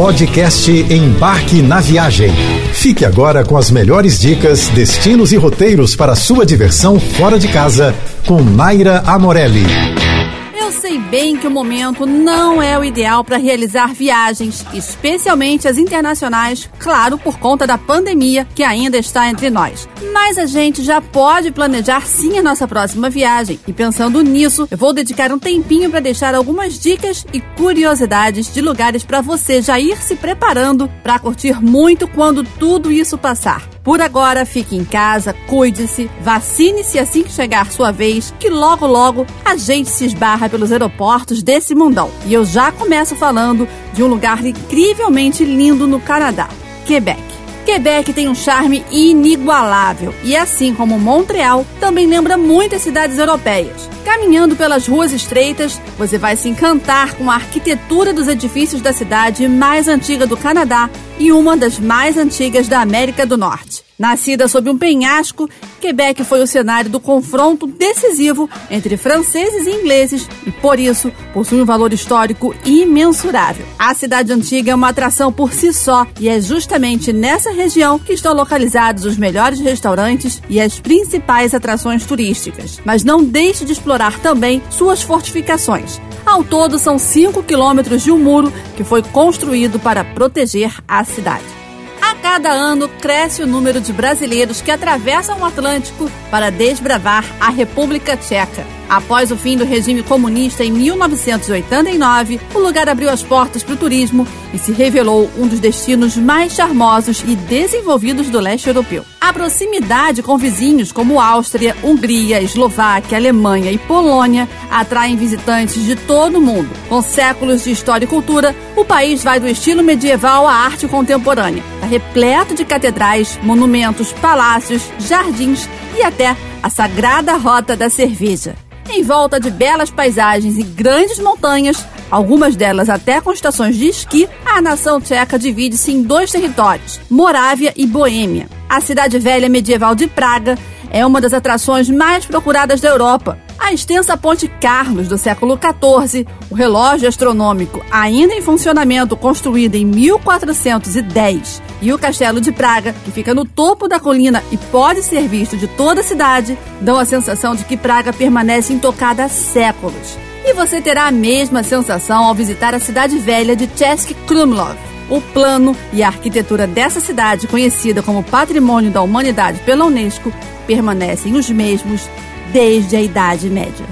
Podcast Embarque na Viagem. Fique agora com as melhores dicas, destinos e roteiros para sua diversão fora de casa com Naira Amorelli sei bem que o momento não é o ideal para realizar viagens, especialmente as internacionais, claro, por conta da pandemia que ainda está entre nós. Mas a gente já pode planejar sim a nossa próxima viagem. E pensando nisso, eu vou dedicar um tempinho para deixar algumas dicas e curiosidades de lugares para você já ir se preparando para curtir muito quando tudo isso passar. Por agora, fique em casa, cuide-se, vacine-se assim que chegar sua vez, que logo logo a gente se esbarra pelos aeroportos desse mundão. E eu já começo falando de um lugar incrivelmente lindo no Canadá, Quebec. Quebec tem um charme inigualável e, assim como Montreal, também lembra muitas cidades europeias. Caminhando pelas ruas estreitas, você vai se encantar com a arquitetura dos edifícios da cidade mais antiga do Canadá e uma das mais antigas da América do Norte. Nascida sob um penhasco, Quebec foi o cenário do confronto decisivo entre franceses e ingleses e, por isso, possui um valor histórico imensurável. A cidade antiga é uma atração por si só e é justamente nessa região que estão localizados os melhores restaurantes e as principais atrações turísticas. Mas não deixe de explorar também suas fortificações. Ao todo, são 5 quilômetros de um muro que foi construído para proteger a cidade cada ano cresce o número de brasileiros que atravessam o Atlântico para desbravar a República Tcheca. Após o fim do regime comunista em 1989, o lugar abriu as portas para o turismo e se revelou um dos destinos mais charmosos e desenvolvidos do leste europeu. A proximidade com vizinhos como Áustria, Hungria, Eslováquia, Alemanha e Polônia atraem visitantes de todo o mundo. Com séculos de história e cultura, o país vai do estilo medieval à arte contemporânea. Repleto de catedrais, monumentos, palácios, jardins e até a sagrada rota da cerveja. Em volta de belas paisagens e grandes montanhas, algumas delas até com estações de esqui, a nação tcheca divide-se em dois territórios, Morávia e Boêmia. A cidade velha medieval de Praga é uma das atrações mais procuradas da Europa a extensa Ponte Carlos do século XIV, o relógio astronômico ainda em funcionamento construído em 1410 e o Castelo de Praga, que fica no topo da colina e pode ser visto de toda a cidade, dão a sensação de que Praga permanece intocada há séculos. E você terá a mesma sensação ao visitar a cidade velha de Český Krumlov. O plano e a arquitetura dessa cidade, conhecida como Patrimônio da Humanidade pela Unesco, permanecem os mesmos desde a Idade Média.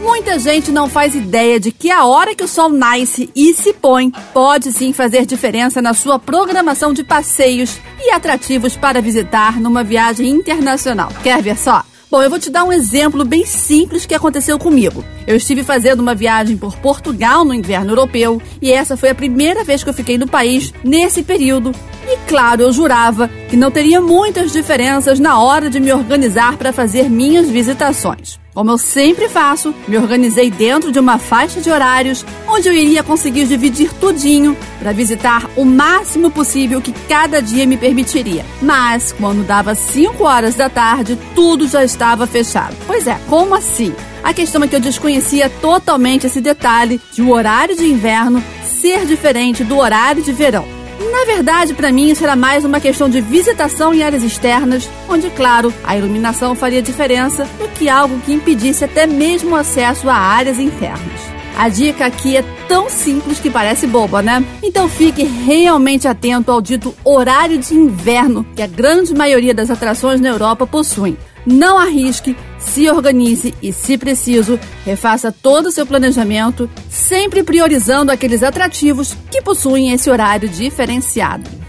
Muita gente não faz ideia de que a hora que o sol nasce e se põe pode sim fazer diferença na sua programação de passeios e atrativos para visitar numa viagem internacional. Quer ver só? Bom, eu vou te dar um exemplo bem simples que aconteceu comigo. Eu estive fazendo uma viagem por Portugal no inverno europeu e essa foi a primeira vez que eu fiquei no país nesse período. E claro, eu jurava que não teria muitas diferenças na hora de me organizar para fazer minhas visitações. Como eu sempre faço, me organizei dentro de uma faixa de horários onde eu iria conseguir dividir tudinho para visitar o máximo possível que cada dia me permitiria. Mas quando dava 5 horas da tarde, tudo já estava fechado. Pois é, como assim? A questão é que eu desconhecia totalmente esse detalhe de o horário de inverno ser diferente do horário de verão. Na verdade, para mim, era mais uma questão de visitação em áreas externas, onde, claro, a iluminação faria diferença do que algo que impedisse até mesmo o acesso a áreas internas. A dica aqui é tão simples que parece boba, né? Então fique realmente atento ao dito horário de inverno que a grande maioria das atrações na Europa possuem. Não arrisque, se organize e, se preciso, refaça todo o seu planejamento, sempre priorizando aqueles atrativos que possuem esse horário diferenciado.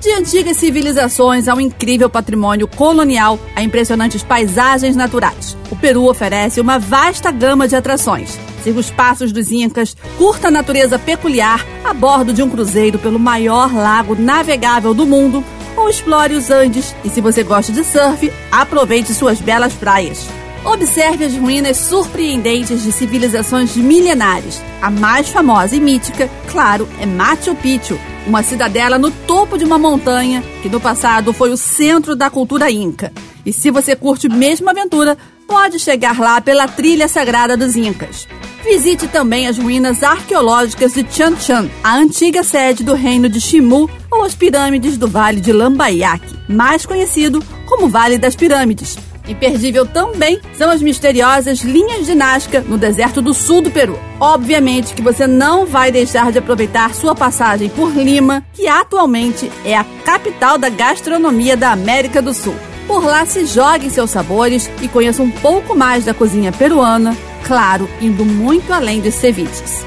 De antigas civilizações ao incrível patrimônio colonial a impressionantes paisagens naturais, o Peru oferece uma vasta gama de atrações. Siga os passos dos Incas, curta a natureza peculiar a bordo de um cruzeiro pelo maior lago navegável do mundo ou explore os Andes. E se você gosta de surf, aproveite suas belas praias. Observe as ruínas surpreendentes de civilizações milenares. A mais famosa e mítica, claro, é Machu Picchu, uma cidadela no topo de uma montanha que no passado foi o centro da cultura inca. E se você curte mesmo aventura, pode chegar lá pela trilha sagrada dos Incas. Visite também as ruínas arqueológicas de Chan Chan, a antiga sede do reino de Shimu, ou as pirâmides do Vale de Lambayak, mais conhecido como Vale das Pirâmides. Imperdível também são as misteriosas linhas de Nazca no deserto do sul do Peru. Obviamente que você não vai deixar de aproveitar sua passagem por Lima, que atualmente é a capital da gastronomia da América do Sul. Por lá se jogue seus sabores e conheça um pouco mais da cozinha peruana, claro, indo muito além de ceviches.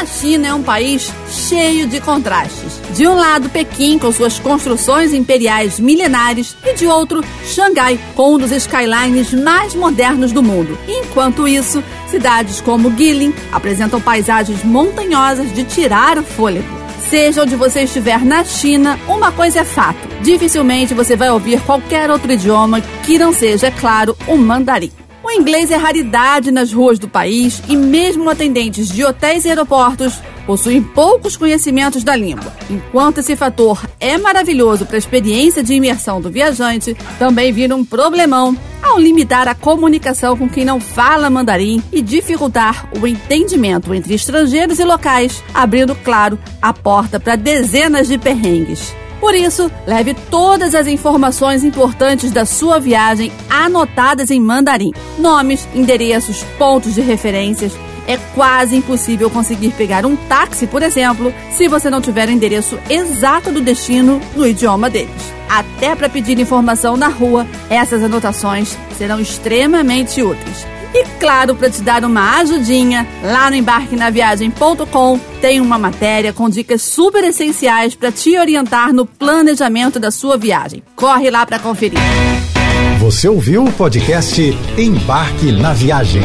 A China é um país cheio de contrastes. De um lado, Pequim com suas construções imperiais milenares e de outro, Xangai com um dos skylines mais modernos do mundo. Enquanto isso, cidades como Guilin apresentam paisagens montanhosas de tirar o fôlego. Seja onde você estiver na China, uma coisa é fato: dificilmente você vai ouvir qualquer outro idioma que não seja, é claro, o mandarim. O inglês é raridade nas ruas do país e, mesmo atendentes de hotéis e aeroportos, possuem poucos conhecimentos da língua. Enquanto esse fator é maravilhoso para a experiência de imersão do viajante, também vira um problemão ao limitar a comunicação com quem não fala mandarim e dificultar o entendimento entre estrangeiros e locais, abrindo, claro, a porta para dezenas de perrengues. Por isso, leve todas as informações importantes da sua viagem anotadas em mandarim: nomes, endereços, pontos de referências. É quase impossível conseguir pegar um táxi, por exemplo, se você não tiver o endereço exato do destino no idioma deles. Até para pedir informação na rua, essas anotações serão extremamente úteis. E claro, para te dar uma ajudinha, lá no embarquenaviagem.com tem uma matéria com dicas super essenciais para te orientar no planejamento da sua viagem. Corre lá para conferir. Você ouviu o podcast Embarque na Viagem.